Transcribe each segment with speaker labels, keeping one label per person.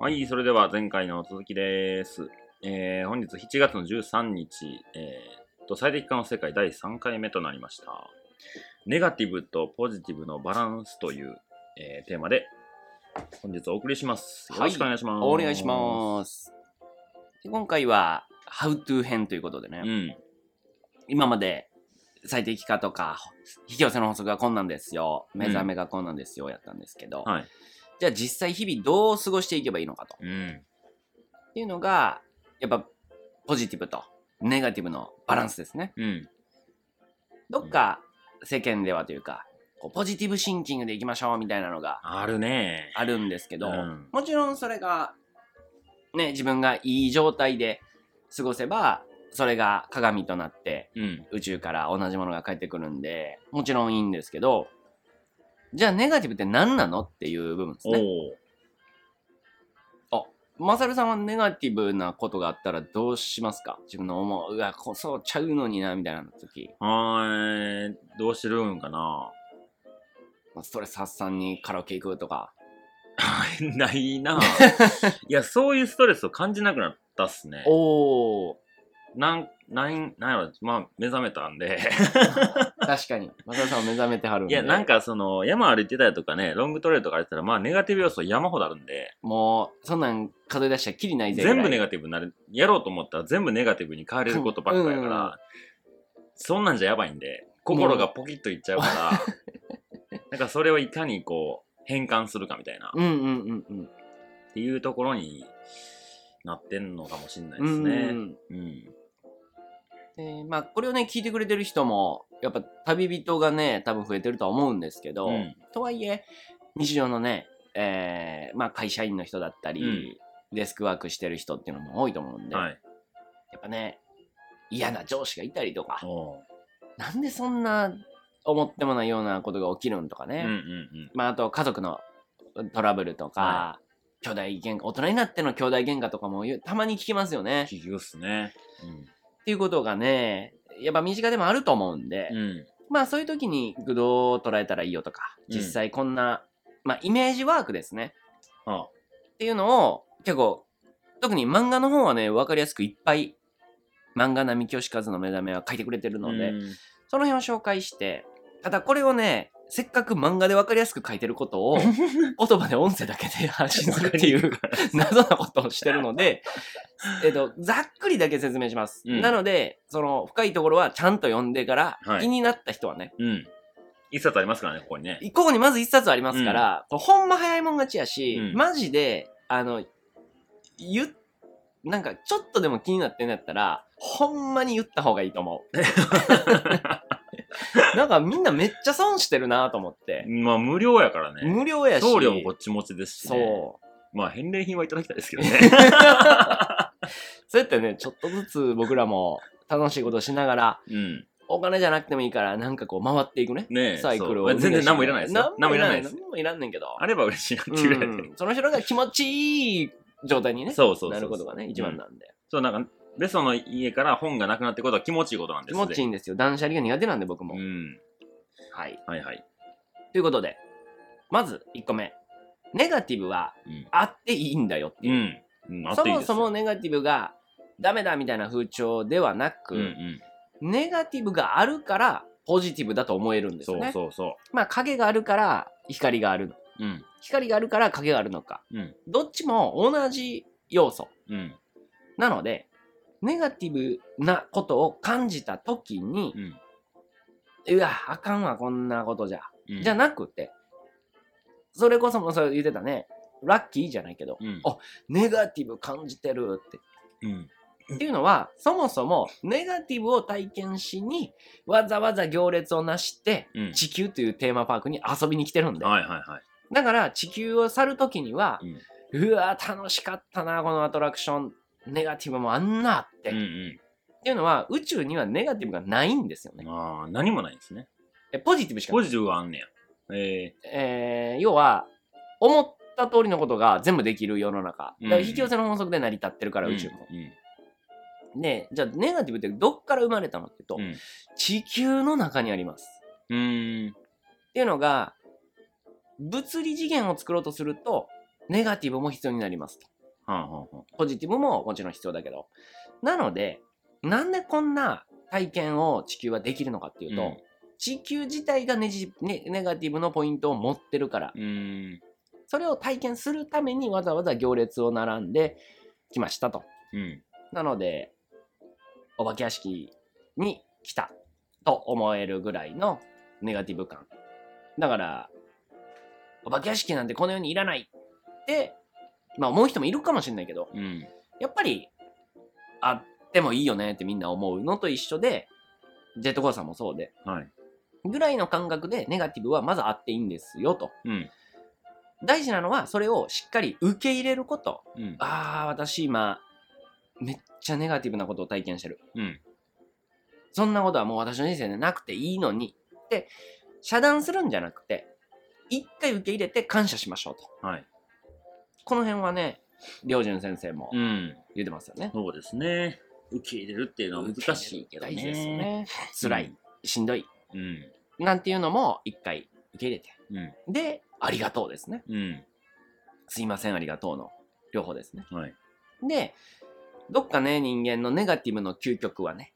Speaker 1: はい、それでは前回の続きです。えー、本日7月の13日、えー、と、最適化の世界第3回目となりました。ネガティブとポジティブのバランスという、えーテーマで本日お送りします。よろしくお願いします。
Speaker 2: お願いします。で今回は、How to 編ということでね、
Speaker 1: うん。
Speaker 2: 今まで最適化とか、引き寄せの法則がこんなんですよ、目覚めがこんなんですよ、やったんですけど、
Speaker 1: はい。
Speaker 2: じゃあ実際日々どう過ごしていけばいいのかと。
Speaker 1: うん。
Speaker 2: っていうのが、やっぱポジティブとネガティブのバランスですね。
Speaker 1: うん。
Speaker 2: どっか世間ではというか、こうポジティブシンキングでいきましょうみたいなのが
Speaker 1: あるね。
Speaker 2: あるんですけど、
Speaker 1: うん
Speaker 2: もちろんそれが、ね、自分がいい状態で過ごせば、それが鏡となって
Speaker 1: うん。
Speaker 2: 宇宙から同じものが返ってくるんで、もちろんいいんですけど、じゃあネガティブって何なのっていう部分です
Speaker 1: お
Speaker 2: ね。
Speaker 1: お。
Speaker 2: マサルさんはネガティブなことがあったらどうしますか？自分の思う、うわ、こそうちゃうのにな、みたいな時。
Speaker 1: はーい。どうしてるんかな？
Speaker 2: ストレス発散にカラオケ行くとか。
Speaker 1: ないな。いや、そういうストレスを感じなくなったっすね。
Speaker 2: おー、
Speaker 1: なん、なん、なんやろ、まあ、目覚めたんで。
Speaker 2: 確かに。マサルさんは目覚めてはるんで。
Speaker 1: いや、なん、かその、山歩いてたりとかね、ロングトレイルとか歩いてたら、まあ、ネガティブ要素山ほどあるんで、
Speaker 2: もう、そんなん数え出したらきりないぜ。
Speaker 1: 全部ネ
Speaker 2: ガ
Speaker 1: ガティブになる、やろうと思ったら全部ネガティブに変われることばっかりやから、
Speaker 2: うん
Speaker 1: そんなんじゃやばいんで、心がポキッといっちゃうから、なんかそれをいかにこう、変換するかみたいな、っ
Speaker 2: うんうんうんうん。
Speaker 1: ていうところになってんのかもしれないです
Speaker 2: うん
Speaker 1: ね。
Speaker 2: うん
Speaker 1: うん。
Speaker 2: でまあ、これをね、聞いてくれてる人も、やっぱ旅人がね、多分増えてるとは思うんですけど、
Speaker 1: うん
Speaker 2: とはいえ、日常のね、えーまあ、会社員の人だったり、デスクワークしてる人っていうのも多いと思うんで、
Speaker 1: はい。
Speaker 2: やっぱね、嫌な上司がいたりとか、なんでそんな思ってもないようなことが起きるんとかね、
Speaker 1: うんうんうん。
Speaker 2: まあ、あと家族のトラブルとか、
Speaker 1: は
Speaker 2: 兄弟喧嘩、大人になっての兄弟喧嘩とかもよたまに聞きますよね。
Speaker 1: 聞きますね。
Speaker 2: っていうことがね、やっぱ身近でもあると思うんで、
Speaker 1: うん。うん。
Speaker 2: まあそういう時にどう捉えたらいいよとか、
Speaker 1: うん
Speaker 2: 実際こんな、まあイメージワークですね。
Speaker 1: あ
Speaker 2: っていうのを結構、特に漫画の方はね、わかりやすくいっぱい、漫画並清和の目覚めは書いてくれてるので、
Speaker 1: うん
Speaker 2: その辺を紹介して、ただこれをね、せっかく漫画でわかりやすく書いてることを、言葉で音声だけで発信するっていう謎なことをしてるので、えっと、ざっくりだけ説明します。
Speaker 1: うん
Speaker 2: なので、その深いところはちゃんと読んでから、
Speaker 1: はい
Speaker 2: 気になった人はね、
Speaker 1: うん。一冊ありますからね、ここにね。
Speaker 2: ここにまず一冊ありますから、これほんま早いもん勝ちやし、
Speaker 1: うん
Speaker 2: マジで、あの、言っ、なんかちょっとでも気になってんだったら、ほんまに言った方がいいと思う。なんかみんなめっちゃ損してるなと思って。
Speaker 1: まあ、無料やからね。
Speaker 2: 無料やし。
Speaker 1: 送料もこっち持ちですし、ね。
Speaker 2: そう。
Speaker 1: まあ、返礼品はいただきたいですけどね。
Speaker 2: そうやってね、ちょっとずつ僕らも楽しいことしながら、
Speaker 1: うん。
Speaker 2: お金じゃなくてもいいから、なんかこう回っていくね。
Speaker 1: ねえ。
Speaker 2: サイクルを。
Speaker 1: そう全然何もいらないですよ。何もいらないです。
Speaker 2: 何もいらんねんけど。
Speaker 1: あれば嬉しいなっていうぐらいで。
Speaker 2: うんその人が気持ちいい状態にね、
Speaker 1: そうそうそうそう
Speaker 2: なることがね、一番なんで。
Speaker 1: そう、なんか、ベソの家から本がなくなってことは気持ちいいことなんです
Speaker 2: 気持ちいい
Speaker 1: い。
Speaker 2: んですよ。断捨離が苦手なんで僕も。
Speaker 1: うん。
Speaker 2: はい。
Speaker 1: はいはい。
Speaker 2: ということで、まず1個目。ネガティブは
Speaker 1: うん。
Speaker 2: あっていいんだよっていう。
Speaker 1: うん。うん、あって
Speaker 2: そも
Speaker 1: いいですよ
Speaker 2: そもネガティブがダメだみたいな風潮ではなく、
Speaker 1: うんうん。
Speaker 2: ネガティブがあるからポジティブだと思えるんです
Speaker 1: そう
Speaker 2: よね。
Speaker 1: そうそ
Speaker 2: まあ影があるから光がある。
Speaker 1: う。うん。
Speaker 2: 光があるから影があるのか。
Speaker 1: うん。
Speaker 2: どっちも同じ要素。
Speaker 1: うん。
Speaker 2: なので、ネガティブなことを感じた時に
Speaker 1: う、ん。
Speaker 2: うわ、あかんわ、こんなことじゃ。
Speaker 1: うん。
Speaker 2: じゃなくて、それこそもそれ言ってたね、ラッキーじゃないけど、
Speaker 1: うん。
Speaker 2: あネガティブ感じてるって。
Speaker 1: うん。
Speaker 2: っていうのは、そもそもネガティブを体験しに、わざわざ行列をなして、
Speaker 1: うん。
Speaker 2: 地球というテーマパークに遊びに来てるんで。
Speaker 1: はいはいはい。
Speaker 2: だから、地球を去るときには、
Speaker 1: うん。
Speaker 2: うわ、楽しかったな、このアトラクション。ネガティブもあんなって。
Speaker 1: うんう
Speaker 2: っ
Speaker 1: ん。
Speaker 2: ていうのは、宇宙にはネガティブがないんですよね。
Speaker 1: ああ、何もないんですね。
Speaker 2: えポジティブしかない
Speaker 1: ポジティブがあんねや。え
Speaker 2: えー要は、思った通りのことが全部できる世の中。だから
Speaker 1: うん
Speaker 2: 引き寄せの法則で成り立ってるか
Speaker 1: ー。
Speaker 2: ら、宇宙も。
Speaker 1: うん。
Speaker 2: で、じゃあ、ネガティブってどっから生まれたのって言うと、
Speaker 1: うん。
Speaker 2: 地球の中にあります。
Speaker 1: うん。
Speaker 2: っていうのが、物理次元を作ろうとすると、ネガティブも必要になりますと。ポジティブももちろん必要だけど。なので、なんでこんな体験を地球はできるのかっていうと、
Speaker 1: うん
Speaker 2: 地球自体がネジネネガティブのポイントを持ってるから。それを体験するためにわざわざ行列を並んできましたと。
Speaker 1: うん。
Speaker 2: なので、お化け屋敷に来たと思えるぐらいのネガティブ感。だから、お化け屋敷なんてこの世にいらないって、まあ思う人もいるかもしれないけど、
Speaker 1: うん。
Speaker 2: やっぱり、あってもいいよねってみんな思うのと一緒で、ジェットコースターもそうで、
Speaker 1: はい。
Speaker 2: ぐらいの感覚でネガティブはまずあっていいんですよと。
Speaker 1: うん。
Speaker 2: 大事なのはそれをしっかり受け入れること。
Speaker 1: うん。
Speaker 2: ああ、私今、めっちゃネガティブなことを体験してる。
Speaker 1: うん。
Speaker 2: そんなことはもう私の人生でなくていいのにって、遮断するんじゃなくて、一回受け入れて感謝しましょうと。
Speaker 1: はい。
Speaker 2: この辺はね、良順先生も
Speaker 1: うん。
Speaker 2: 言ってますよね。
Speaker 1: そうですね。受け入れるっていうのは難しいけどね。
Speaker 2: 大事ですよね。辛い、しんどい、
Speaker 1: うん。
Speaker 2: なんていうのも一回受け入れて。
Speaker 1: うん。
Speaker 2: で、ありがとうですね。
Speaker 1: うん。
Speaker 2: すいません、ありがとうの両方ですね。
Speaker 1: はい。
Speaker 2: で、どっかね、人間のネガティブの究極はね、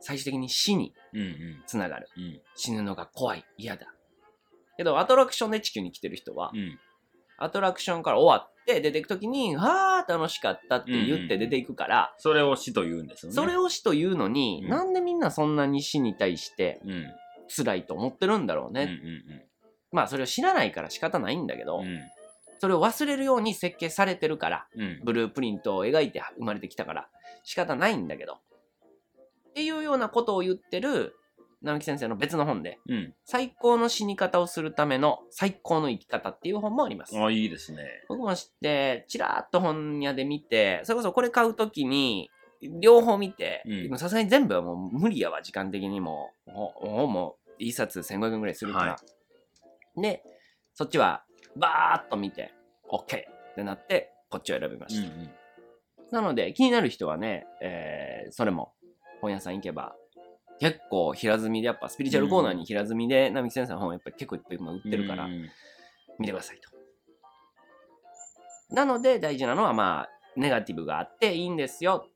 Speaker 2: 最終的に死に
Speaker 1: うんうん。
Speaker 2: つながる。
Speaker 1: うん。
Speaker 2: 死ぬのが怖い、嫌だ。けど、アトラクションで地球に来てる人は、
Speaker 1: うん。
Speaker 2: アトラクションから終わって出ていくときに、はあ、楽しかったって言って出ていくから、
Speaker 1: それを死と言うんですよね。
Speaker 2: それを死というのに、
Speaker 1: うん
Speaker 2: なんでみんなそんなに死に対して
Speaker 1: うん。
Speaker 2: 辛いと思ってるんだろうね。
Speaker 1: うんうん
Speaker 2: まあ、それを知らないから仕方ないんだけど、
Speaker 1: うん。うん。
Speaker 2: それを忘れるように設計されてるから、
Speaker 1: うん。
Speaker 2: ブループリントを描いて生まれてきたから仕方ないんだけど。っていうようなことを言ってる直木先生の別の本で、
Speaker 1: うん。
Speaker 2: 最高の死に方をするための最高の生き方っていう本もあります。
Speaker 1: あ、いいですね。
Speaker 2: 僕も知って、ちらっと本屋で見て、それこそこれ買うときに、両方見て、
Speaker 1: うん
Speaker 2: でもさすがに全部はもう無理やわ、時間的にもう。もうも一冊1500円ぐらいするから。
Speaker 1: は
Speaker 2: で、そっちはバーっと見て、OK ってなって、こっちを選びま
Speaker 1: うん
Speaker 2: した。なので、気になる人はね、えーそれも本屋さん行けば、結構平積みで、やっぱスピリチュアルコーナーに平積みで、並木先生の本やっぱり結構いっぱい今売ってるから
Speaker 1: う、ん
Speaker 2: 見てくださいと。なので、大事なのは、まあ、ネガティブがあっていいんですよ。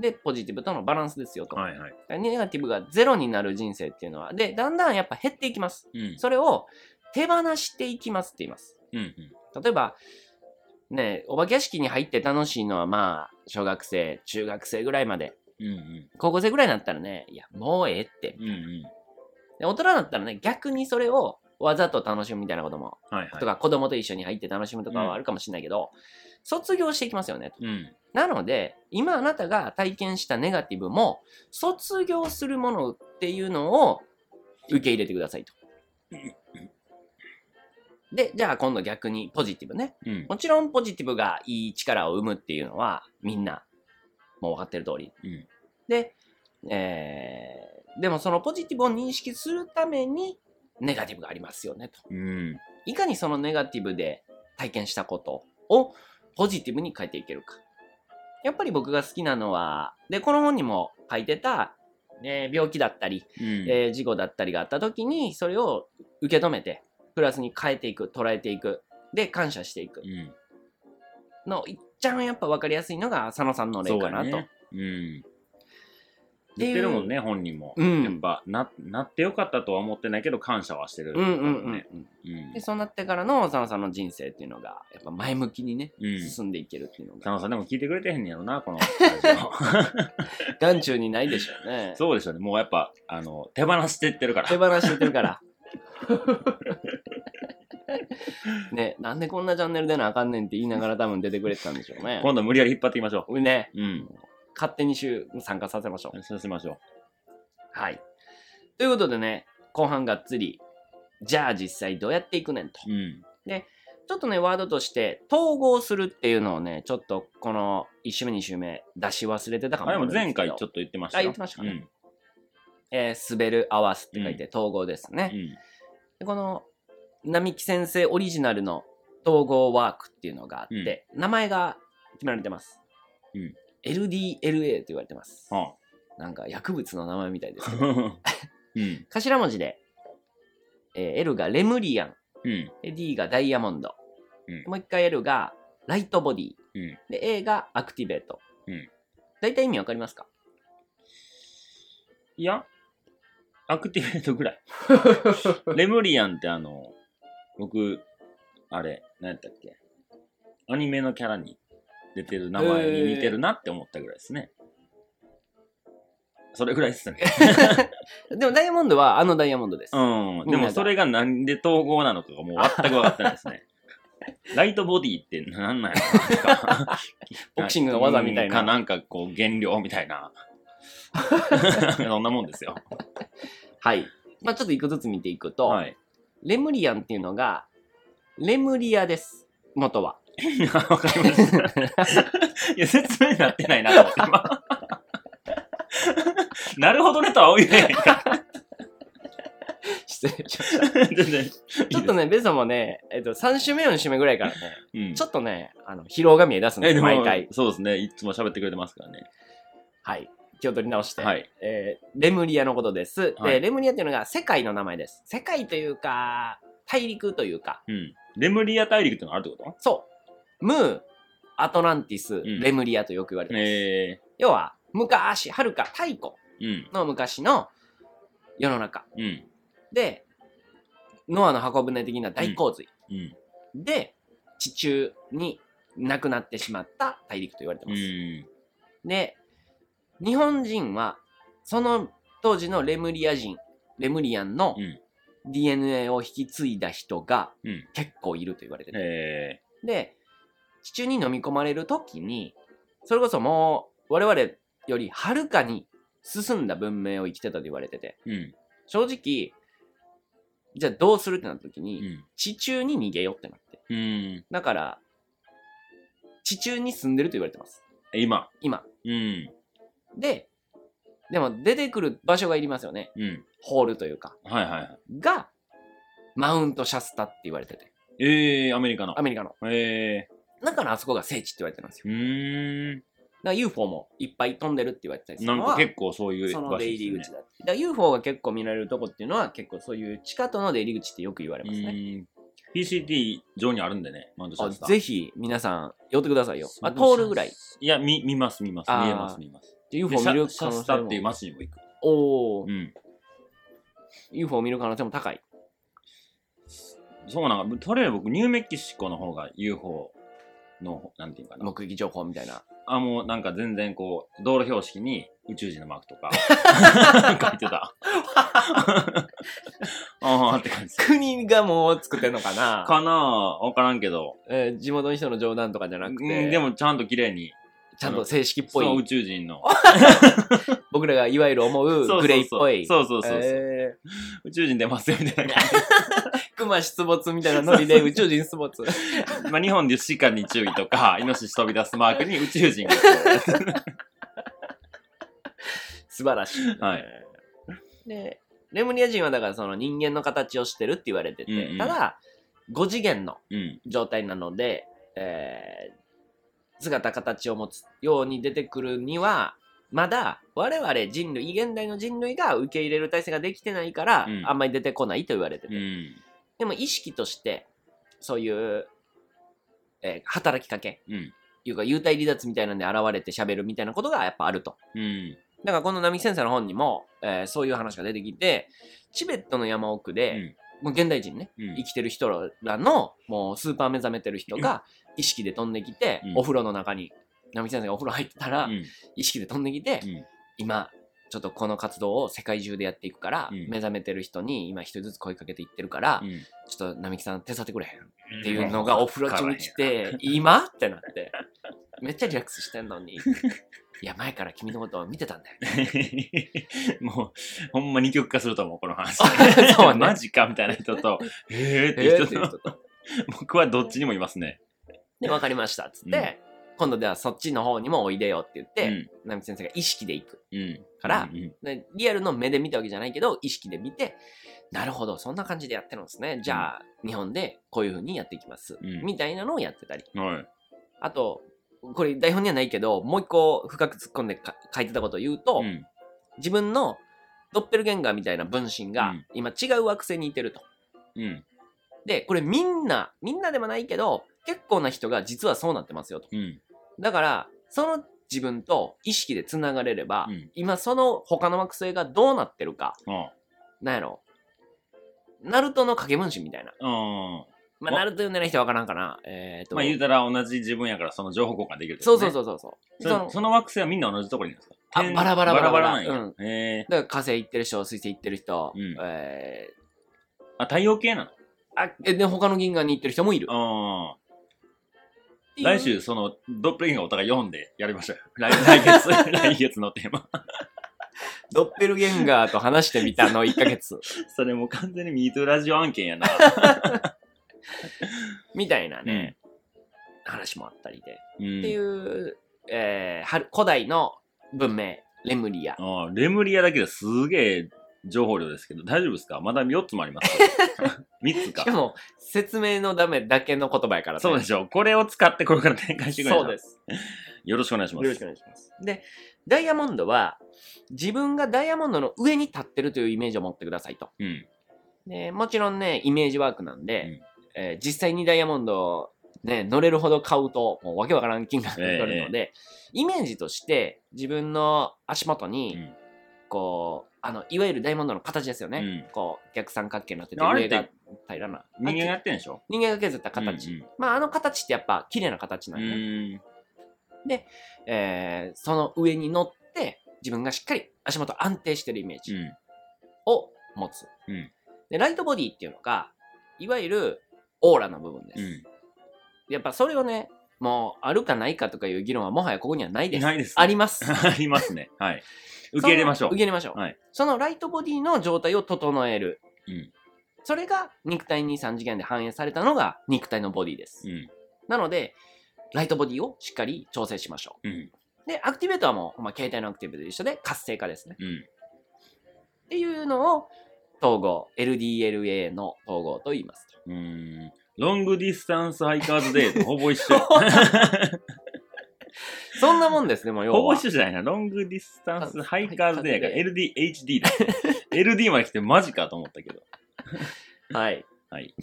Speaker 2: で、ポジティブとのバランスですよと。
Speaker 1: はいはい。
Speaker 2: ネガティブがゼロになる人生っていうのは、で、だんだんやっぱ減っていきます。
Speaker 1: うん。
Speaker 2: それを手放していきますって言います。
Speaker 1: うんうん。
Speaker 2: 例えば、ね、お化け屋敷に入って楽しいのはまあ、小学生、中学生ぐらいまで。
Speaker 1: うんうん。
Speaker 2: 高校生ぐらいになったらね、いや、もうええって。
Speaker 1: うんうん。
Speaker 2: で大人だったらね、逆にそれをわざと楽しむみたいなことも、
Speaker 1: はいはい。
Speaker 2: とか子供と一緒に入って楽しむとかはあるかもしれないけど、卒業していきますよね。
Speaker 1: うん。
Speaker 2: なので、今あなたが体験したネガティブも、卒業するものっていうのを受け入れてくださいと。で、じゃあ今度逆にポジティブね。
Speaker 1: うん。
Speaker 2: もちろんポジティブがいい力を生むっていうのはみんなもう分かってる通り。
Speaker 1: うん。
Speaker 2: で、えー、でもそのポジティブを認識するためにネガティブがありますよねと。
Speaker 1: うん。
Speaker 2: いかにそのネガティブで体験したことをポジティブに変えていけるか。やっぱり僕が好きなのは、で、この本にも書いてた、ね、病気だったり、
Speaker 1: うん。
Speaker 2: えー事故だったりがあった時に、それを受け止めて、プラスに変えていく、捉えていく、で、感謝していく
Speaker 1: うん。
Speaker 2: の、いっちゃんやっぱ分かりやすいのが佐野さんの例かなと。
Speaker 1: ね。うん。言ってるもんね、本人も。
Speaker 2: うん
Speaker 1: やっぱな、なってよかったとは思ってないけど、感謝はしてる。
Speaker 2: うんうんうんで、。そうなってからの佐野さんの人生っていうのが、やっぱ前向きにね、
Speaker 1: うん。
Speaker 2: 進んでいけるっていうのが、
Speaker 1: 佐野さんでも聞いてくれてへんねやろな、この。
Speaker 2: 眼中にないでしょうね。
Speaker 1: そうでしょうね。もうやっぱ、あの、手放していってるから。
Speaker 2: 手放してってるから。ね、なんでこんなチャンネル出なあかんねんって言いながら多分出てくれてたんでしょうね。
Speaker 1: 今度無理やり引っ張っていきましょ
Speaker 2: ね、
Speaker 1: う。うん。
Speaker 2: 勝手に週参加させましょう。
Speaker 1: そうしましょ
Speaker 2: はい。ということでね、後半がっつり、じゃあ実際どうやっていくねんと。
Speaker 1: う。うん。
Speaker 2: ちょっとね、ワードとして、統合するっていうのをね、ちょっとこの1週目、2週目出し忘れてたかも
Speaker 1: あ、でも前回ちょ
Speaker 2: っと。
Speaker 1: 言ってましたよ。
Speaker 2: あ言ってましたかねえー滑る、合わすって書いて統合ですね。
Speaker 1: うん。うん。
Speaker 2: でこの並木先生オリジナルの統合ワークっていうのがあって、名前が決められてます。
Speaker 1: うん
Speaker 2: LDLA と言われてます。
Speaker 1: は
Speaker 2: なんか薬物の名前みたいですけ
Speaker 1: あ。
Speaker 2: ど。
Speaker 1: うん。
Speaker 2: 頭文字で、えー L がレムリアン、
Speaker 1: うん。
Speaker 2: で D がダイヤモンド、
Speaker 1: うん
Speaker 2: もう一回 L がライトボディ。
Speaker 1: うん。
Speaker 2: で、A がアクティベート。
Speaker 1: うん。
Speaker 2: 大体意味わかりますか？
Speaker 1: いや、アクティベートぐらい。レムリアンってあの、僕、あれ、何やったっけ？アニメのキャラに出てる名前に似てるなって思ったぐらいですね。それぐらいですね。
Speaker 2: でもダイヤモンドはあのダイヤモンドです。
Speaker 1: うん。でもそれがなんで統合なのかがもう全く分かってないですね。ライトボディって何なんやろか
Speaker 2: ボクシングの技みたいな
Speaker 1: うんかなんかこう減量みたいな。そんなもんですよ。
Speaker 2: はい。まあちょっと一個ずつ見ていくと、
Speaker 1: はい。
Speaker 2: レムリアンっていうのが、レムリアです。元は。
Speaker 1: わかりました。いや、説明になってないなと思って、今。なるほどねとは言えへんか。
Speaker 2: 失礼しました。ちょっとね、ベソもね、えっと、3週目、4週目ぐらいからね、
Speaker 1: うん、
Speaker 2: ちょっとね、あの、疲労が見え出すんです毎回。
Speaker 1: そうですね。いつも喋ってくれてますからね。
Speaker 2: はい。気を取り直して、
Speaker 1: はい。
Speaker 2: えーレムリアのことです。
Speaker 1: はい
Speaker 2: で、レムリアっていうのが世界の名前です。世界というか、大陸というか、
Speaker 1: うん。レムリア大陸ってのがあるってこと？
Speaker 2: そう。ムー、アトランティス、
Speaker 1: ん
Speaker 2: レムリアとよく言われてます。
Speaker 1: え
Speaker 2: 要は、昔、はるか太古
Speaker 1: ー、うん。
Speaker 2: の昔の世の中
Speaker 1: うん。
Speaker 2: で、ノアの箱舟的な大洪水
Speaker 1: うん。
Speaker 2: で、地中に亡くなってしまった大陸と言われて
Speaker 1: う
Speaker 2: ます。
Speaker 1: ん。
Speaker 2: で、日本人は、その当時のレムリア人、レムリアンの
Speaker 1: うん
Speaker 2: DNA を引き継いだ人が
Speaker 1: うん。
Speaker 2: 結構いると言われてて。
Speaker 1: え
Speaker 2: で、地中に飲み込まれる時に、それこそもう我々よりはるかに進んだ文明を生きてたと言われてて、
Speaker 1: ー、うん。
Speaker 2: 正直、じゃあどうするってなった時に、
Speaker 1: うん。
Speaker 2: 地中に逃げようってなって。
Speaker 1: うん。
Speaker 2: だから、地中に住んでると言われてます。
Speaker 1: 今。
Speaker 2: 今。
Speaker 1: うん。
Speaker 2: で、でも出てくる場所がいりますよね。
Speaker 1: うん。
Speaker 2: ホールというか。
Speaker 1: はいはいはい。
Speaker 2: が、マウントシャスタって言われてて。
Speaker 1: えー、アメリカの
Speaker 2: ア。メリカの。
Speaker 1: え
Speaker 2: だからあそこが聖地って言われてるんですよ。
Speaker 1: ー、うーん。
Speaker 2: だから UFO もいっぱい飛んでるって言われてたりする
Speaker 1: なんか結構そういう
Speaker 2: その出
Speaker 1: 場所ですね
Speaker 2: 入り口だ。だから UFO が結構見られるとこっていうのは結構そういう地下との出入り口ってよく言われますね。
Speaker 1: うーん PCT 上にあるんでね、マウントシャ
Speaker 2: あ
Speaker 1: スター。
Speaker 2: ぜひ皆さん寄ってくださいよ。あ
Speaker 1: そう
Speaker 2: 通るぐらい。
Speaker 1: いや、見見ます、見ます。
Speaker 2: あー
Speaker 1: 見えます、見ます。
Speaker 2: UFO 見る
Speaker 1: シャ
Speaker 2: 可能性も
Speaker 1: スタっていう街にも行く。
Speaker 2: おー、
Speaker 1: うん。
Speaker 2: UFO 見る可能性も高い。
Speaker 1: そうなんか、とりあえず僕、ニューメキシコの方が UFO の、なんていうかな。
Speaker 2: 目撃情報みたいな。
Speaker 1: あ、もうなんか全然こう、道路標識に宇宙人のマークとか 書いてた。ああって感じ。
Speaker 2: 国がもう作ってんのかな
Speaker 1: かなあわからんけど。
Speaker 2: えー地元の人の冗談とかじゃなく
Speaker 1: うん
Speaker 2: て、
Speaker 1: でもちゃんと綺麗に、
Speaker 2: ちゃんと正式っぽ
Speaker 1: そう宇
Speaker 2: い、
Speaker 1: 宙人の。
Speaker 2: 僕らがいわゆる思うグレイっぽい。
Speaker 1: そうそうそう宇宙人出ますよみたいな感
Speaker 2: ー、熊出没みたいなノリで宇宙人出没。
Speaker 1: じ。まあ日本で鹿に注意とか、イノシシ飛び出すマークに宇宙人がこ
Speaker 2: 素晴らしい。
Speaker 1: はい
Speaker 2: で、レムリア人はだからその人間の形をしてるって言われてて、
Speaker 1: うんうん
Speaker 2: ただ、5次元の
Speaker 1: う。うん。
Speaker 2: 状態なので、えー姿形を持つように出てくるには、まだ我々人類、現代の人類が受け入れる体制ができてないから、
Speaker 1: うん
Speaker 2: あんまり出てこないと言われてて。
Speaker 1: うん。
Speaker 2: でも意識として、そういう、えー働きかけ、
Speaker 1: うん。
Speaker 2: いうか、幽体離脱みたいなんで現れて喋るみたいなことがやっぱあると。
Speaker 1: うん。
Speaker 2: だからこの並木先生の本にも、えーそういう話が出てきて、チベットの山奥で、もう現代人ね、
Speaker 1: うん。
Speaker 2: 生きてる人らの、もうスーパー目覚めてる人が、意識で飛んできて、
Speaker 1: うん。
Speaker 2: お風呂の中に、並木先生がお風呂入ってたら、
Speaker 1: うん。
Speaker 2: 意識で飛んできて、
Speaker 1: うん。
Speaker 2: 今、ちょっとこの活動を世界中でやっていくから、
Speaker 1: うん。
Speaker 2: 目覚めてる人に今一人ずつ声かけていってるから、
Speaker 1: うん。
Speaker 2: ちょっと並木さん手伝ってくれへんっていうのがお風呂中に来て、今？ってなって、めっちゃリラックスしてんのに、いや、前から君のことを見てたんだよ。
Speaker 1: もう、ほんま二極化すると思う、この話。
Speaker 2: そうね
Speaker 1: マジかみたいな人と、へーって人と、
Speaker 2: っていう人と。
Speaker 1: 僕はどっちにもいますね。
Speaker 2: で、わかりました。つって、今度ではそっちの方にもおいでよって言って、
Speaker 1: うん
Speaker 2: 並木先生が意識で行く。
Speaker 1: うん。
Speaker 2: から
Speaker 1: うんうん
Speaker 2: でリアルの目で見たわけじゃないけど、意識で見て、なるほど、そんな感じでやってるんですね。じゃあ、日本でこういう風にやっていきます。
Speaker 1: うん
Speaker 2: みたいなのをやってたり。
Speaker 1: はい。
Speaker 2: あと、これ台本にはないけど、もう一個深く突っ込んでか書いてたことを言うと、
Speaker 1: うん。
Speaker 2: 自分のドッペルゲンガーみたいな分身が
Speaker 1: うん
Speaker 2: 今違う惑星にいてると。
Speaker 1: うん。
Speaker 2: で、これみんな、みんなでもないけど、結構な人が実はそうなってますよと。
Speaker 1: うん。
Speaker 2: だから、その自分と意識でつながれれば、
Speaker 1: うん
Speaker 2: 今その他の惑星がどうなってるか、
Speaker 1: あ
Speaker 2: なんやろ。ナルトの影分身みたいな。まあ、
Speaker 1: わ
Speaker 2: ナルト読んでない人はわからんかな。えー、と。
Speaker 1: まあ言うたら同じ自分やからその情報交換できるね、
Speaker 2: そうそうそうそう。
Speaker 1: そ
Speaker 2: その
Speaker 1: その惑星はみんな同じところにいるんですか？天
Speaker 2: あバラバラバラバラ
Speaker 1: なんや。
Speaker 2: うん
Speaker 1: へえ。
Speaker 2: だから火星行ってる人、水星行ってる人、
Speaker 1: うん
Speaker 2: えー、
Speaker 1: あ、太陽系なの？
Speaker 2: あ、え、で、他の銀河に行ってる人もいる。う
Speaker 1: 来週、その、ドッペルゲンガーお互い読んでやりましょうよ。来来月、来月のテーマ。
Speaker 2: ドッペルゲンガーと話してみたの1ヶ月。
Speaker 1: それもう完全にミートラジオ案件やな。
Speaker 2: みたいなね、話もあったりで。
Speaker 1: うん
Speaker 2: っていう、えー、はる古代の文明、レムリア。
Speaker 1: レムリアだけですげえ情報量ですけど、大丈夫ですか？まだ4つもあります。3つか
Speaker 2: しか。も、説明のためだけの言葉やからね。
Speaker 1: そうでしょ。これを使ってこれから展開してくれ
Speaker 2: そうです。
Speaker 1: よろしくお願いします。
Speaker 2: よろしくお願いします。で、ダイヤモンドは、自分がダイヤモンドの上に立ってるというイメージを持ってくださいと。
Speaker 1: うん。
Speaker 2: でもちろんね、イメージワークなんで、えー実際にダイヤモンドをね、乗れるほど買うと、もうわけわからん金額になるので、イメージとして自分の足元に、
Speaker 1: うん
Speaker 2: こう、あの、いわゆるダイヤモンドの形ですよね。
Speaker 1: うん
Speaker 2: こう、逆三角形になってて、上が平らな。
Speaker 1: 人間がや
Speaker 2: あ
Speaker 1: ってんでしょ？
Speaker 2: 人間が削った形。
Speaker 1: うん
Speaker 2: まあ、あの形ってやっぱ綺麗な形
Speaker 1: う
Speaker 2: なんよね。
Speaker 1: ん。
Speaker 2: えーその上に乗って、自分がしっかり足元安定してるイメージ
Speaker 1: うん。
Speaker 2: を持つ。
Speaker 1: うん
Speaker 2: で、ライトボディっていうのが、いわゆるオーラの部分です。
Speaker 1: うん。
Speaker 2: やっぱそれをね、もうあるかないかとかいう議論はもはやここにはないです。
Speaker 1: ないですね
Speaker 2: あります。
Speaker 1: ありますね。はい。受け入れましょう
Speaker 2: 受け。入れましょう。
Speaker 1: はい
Speaker 2: そのライトボディの状態を整える。
Speaker 1: うん
Speaker 2: それが肉体に3次元で反映されたのが肉体のボディです。
Speaker 1: うん。
Speaker 2: なので、 light body をしっかり調整しましょ
Speaker 1: うん。
Speaker 2: う。で、アクティベートはもう、まあ、携帯のアクティベートと一緒で活性化ですね。
Speaker 1: うん。
Speaker 2: っていうのを統合、LDLA の統合と言いますと。
Speaker 1: うん。ロングディスタンスハイカーズデーと ほぼ一緒。
Speaker 2: そんなもんですね、もう要は。
Speaker 1: ほぼ一緒じゃないな。ロングディスタンスハイカーズデーが LDHD だ。LD まで来てマジかと思ったけど。
Speaker 2: はい。
Speaker 1: はい。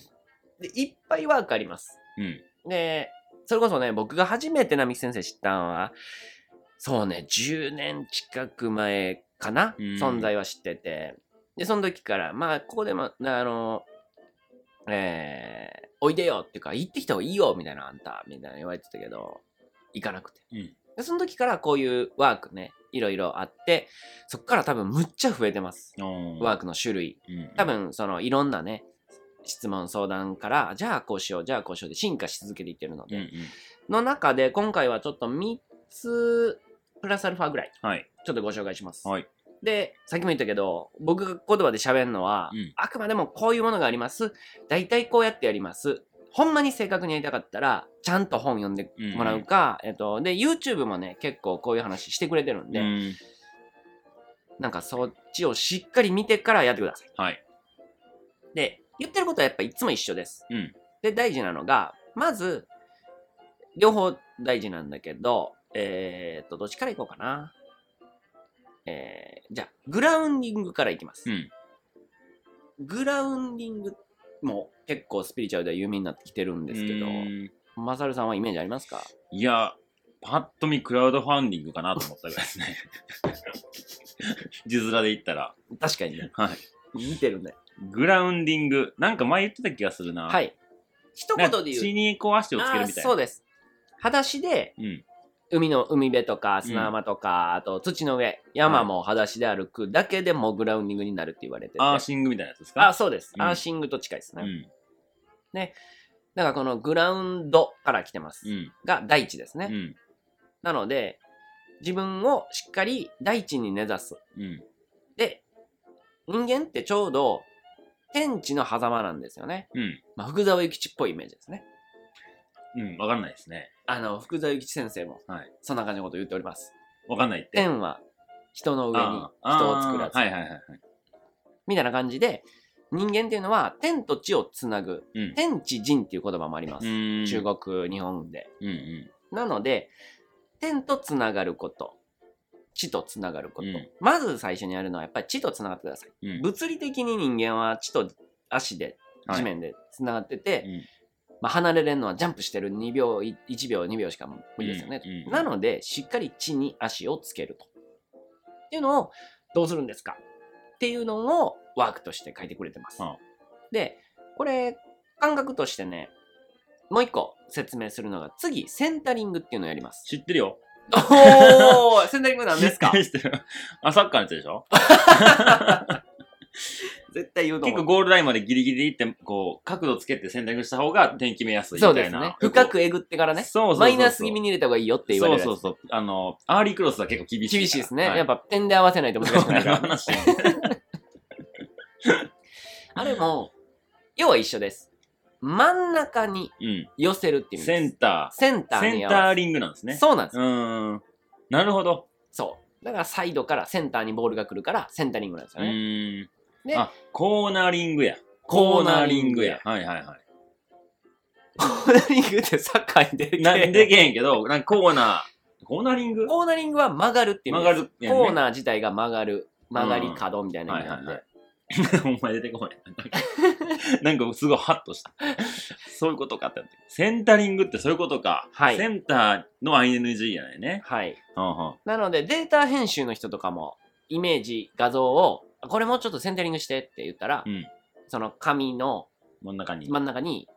Speaker 2: で、いっぱいワークあります。
Speaker 1: うん。
Speaker 2: で、それこそね、僕が初めて並木先生知ったのは、そうね、10年近く前かな、
Speaker 1: うん
Speaker 2: 存在は知ってて。で、その時から、まあ、ここでも、あの、えー、おいでよっていうか、行ってきた方がいいよ、みたいな、あんた、みたいな言われてたけど、行かなくて。
Speaker 1: うん
Speaker 2: で、その時からこういうワークね、いろいろあって、そっから多分むっちゃ増えてます。ワークの種類。
Speaker 1: うん。
Speaker 2: 多分そのいろんなね質問相談からじゃあこうしようじゃあこうしようで進化し続けていってるので、
Speaker 1: うんうん。
Speaker 2: の中で今回はちょっと3つプラスアルファぐらい
Speaker 1: はい。
Speaker 2: ちょっとご紹介します、
Speaker 1: はい。
Speaker 2: でさっきも言ったけど僕が言葉で喋るのは、
Speaker 1: うん
Speaker 2: あくまでもこういうものがあります大体こうやってやりますほんまに正確にやりたかったらちゃんと本読んでもらうか、えっと、で YouTube もね結構こういう話してくれてるんで、
Speaker 1: うん。
Speaker 2: なんかそっちをしっかり見てからやってください
Speaker 1: はい。
Speaker 2: で、言ってることはやっぱいつも一緒です。
Speaker 1: うん
Speaker 2: で、大事なのが、まず、両方大事なんだけど、えー、っと、どっちからいこうかな。えー、じゃあ、グラウンディングからいきます。
Speaker 1: うん。
Speaker 2: グラウンディングも結構スピリチュアルでは有名になってきてるんですけど
Speaker 1: う、ん
Speaker 2: マサルさんはイメージありますか？
Speaker 1: いや、パッと見クラウドファンディングかなと思ったぐらいですね。字面で言ったら。
Speaker 2: 確かにね。
Speaker 1: はい。
Speaker 2: 似てるね。
Speaker 1: グラウンディング。なんか前言ってた気がするな。。
Speaker 2: はいい。一言で言う
Speaker 1: 血にこう足をつけるみたいな。
Speaker 2: そうです。裸足で
Speaker 1: うん。
Speaker 2: 海の海辺とか砂浜とか、あと土の上、山も裸足で歩くだけでもグラウンディングになるって言われてて。
Speaker 1: アーシングみたいなやつですか？
Speaker 2: あ、そうです。
Speaker 1: うん
Speaker 2: アーシングと近いですね。
Speaker 1: うん。
Speaker 2: だからこのグラウンドから来てます。
Speaker 1: うん。
Speaker 2: が大地ですね。
Speaker 1: うん。
Speaker 2: なので、自分をしっかり大地に根ざす。
Speaker 1: うん。
Speaker 2: で、人間ってちょうど天地の狭間なんですよね。
Speaker 1: うん。
Speaker 2: まあ、福沢諭吉っぽいイメージですね。
Speaker 1: うん。わかんないですね。
Speaker 2: あの、福沢諭吉先生も
Speaker 1: はい。
Speaker 2: そんな感じのことを言っております。
Speaker 1: わかんないって。
Speaker 2: 天は人の上に人を作らず。
Speaker 1: はいはいはいはい。
Speaker 2: みたいな感じで、人間っていうのは天と地をつなぐ、
Speaker 1: うん。
Speaker 2: 天地人っていう言葉もあります。
Speaker 1: うん
Speaker 2: 中。国、日本で。
Speaker 1: うんうん。
Speaker 2: なので、天とつながること、地とつながること。
Speaker 1: うん
Speaker 2: まず最初にやるのはやっぱり地とつながってください。
Speaker 1: うん。
Speaker 2: 物理的に人間は地と足で、
Speaker 1: はい
Speaker 2: 地面でつながってて、
Speaker 1: うん
Speaker 2: まあ、離れれんのはジャンプしてる2秒、い1秒、2秒しか無理ですよね。
Speaker 1: うんうん
Speaker 2: なので、しっかり地に足をつけると。っていうのをどうするんですか？っていうのをワークとして書いてくれてます。
Speaker 1: うん
Speaker 2: で、これ、感覚としてね、もう一個説明するのが、次、センタリングっていうのをやります。
Speaker 1: 知ってるよ。
Speaker 2: おーセンタリングなんですか？
Speaker 1: あ、サッカーのやつでしょ？
Speaker 2: 絶対言うと
Speaker 1: 結構。ゴールラインまでギリギリで行って、こう、角度つけて選択した方が点決めやすいみたいな。
Speaker 2: そうですね。深くえぐってからね。
Speaker 1: そうそうそうそう。
Speaker 2: マイナス気味に入れた方がいいよって言われるやつ。
Speaker 1: そうそうそう。あの、アーリークロスは結構厳しいから。
Speaker 2: 厳しいですね。
Speaker 1: はい
Speaker 2: やっぱ点で合わせないと難しくないから。
Speaker 1: 話
Speaker 2: あれも、要は一緒です。真ん中に
Speaker 1: うん。
Speaker 2: 寄せるっていう意味
Speaker 1: セ
Speaker 2: です。
Speaker 1: ンタ
Speaker 2: センタ
Speaker 1: ー。
Speaker 2: ーに合わせ
Speaker 1: センターリングなんですね。
Speaker 2: そうなんです。
Speaker 1: うーん。なるほど。
Speaker 2: そう。だからサイドからセンターにボールが来るからセンタリングなんです
Speaker 1: う
Speaker 2: よね。
Speaker 1: ーん。
Speaker 2: で
Speaker 1: あ、コーナーリングや。
Speaker 2: コー
Speaker 1: ナ
Speaker 2: リングや。
Speaker 1: はいはいはい。
Speaker 2: コーナリングってサッカーに出てきて
Speaker 1: なんでけへんけど、なんかコーナー、コーナーリング？
Speaker 2: コーナリングは曲がるっていう意味です。
Speaker 1: 曲がるやんね
Speaker 2: コーナー自体が曲がる。曲がり角みたいな意味なんで。
Speaker 1: はいはい お前出てこない。なんかすごいハッとした。そういうことかってなって。センタリングってそういうことか。
Speaker 2: はい
Speaker 1: センターの ING やないね。
Speaker 2: はい。
Speaker 1: はんはん
Speaker 2: なのでデータ編集の人とかもイメージ、画像を、これもうちょっとセンタリングしてって言ったら、
Speaker 1: うん
Speaker 2: その紙の
Speaker 1: 真ん中に。
Speaker 2: 真ん中に、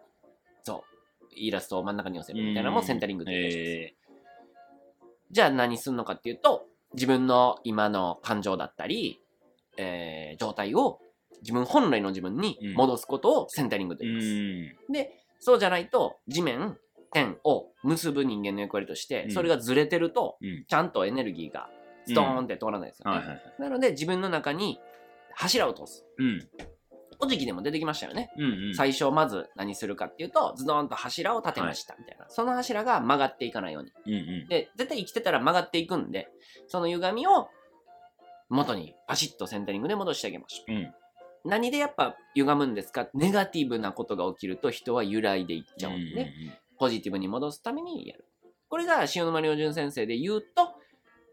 Speaker 2: そう、イラストを真ん中に寄せるみたいなのもセンタリングって言うらしいです。
Speaker 1: え
Speaker 2: じゃあ何すんのかっていうと、自分の今の感情だったり、えー状態を自分本来の自分に戻すことをセンタリングと
Speaker 1: ー、
Speaker 2: 言います。
Speaker 1: うん。
Speaker 2: で、そうじゃないと、地面、点を結ぶ人間の役割として、
Speaker 1: うん
Speaker 2: それがずれてると、
Speaker 1: うん
Speaker 2: ちゃんとエネルギーがストーンって通らないですよね。
Speaker 1: はいはいはい。
Speaker 2: なので、自分の中に柱を通す。
Speaker 1: うん。
Speaker 2: おじきでも出てきましたよね。
Speaker 1: うんうん。
Speaker 2: 最初まず何するかっていうと、ズドーンと柱を立てましたみたいな。その柱が曲がっていかないように。
Speaker 1: うんうん。
Speaker 2: で、絶対生きてたら曲がっていくんで、その歪みを元にパシッとセンタリングで戻してあげましょう。
Speaker 1: うん。
Speaker 2: 何でやっぱ歪むんですか？ネガティブなことが起きると人は揺らいでいっちゃうんで、ねポジティブに戻すためにやる。これが塩沼良純先生で言うと、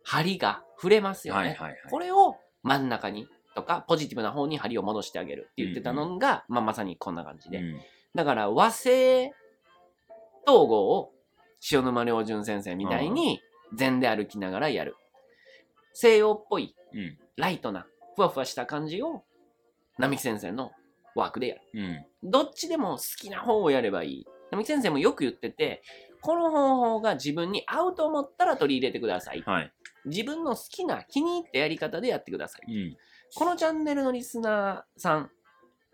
Speaker 2: 針が触れますよね。
Speaker 1: はいはいはい。
Speaker 2: これを真ん中にとか、ポジティブな方に針を戻してあげるって言ってたのが、まあ、まさにこんな感じで。
Speaker 1: うん
Speaker 2: だから和製統合を塩沼良純先生みたいに禅で歩きながらやる。西洋っぽい
Speaker 1: うん。
Speaker 2: ライトなふわふわした感じを並木先生のワークでやる。
Speaker 1: うん。
Speaker 2: どっちでも好きな方をやればいい。並木先生もよく言ってて、この方法が自分に合うと思ったら取り入れてください。
Speaker 1: はい。
Speaker 2: 自分の好きな気に入ったやり方でやってください。
Speaker 1: うん。
Speaker 2: このチャンネルのリスナーさん、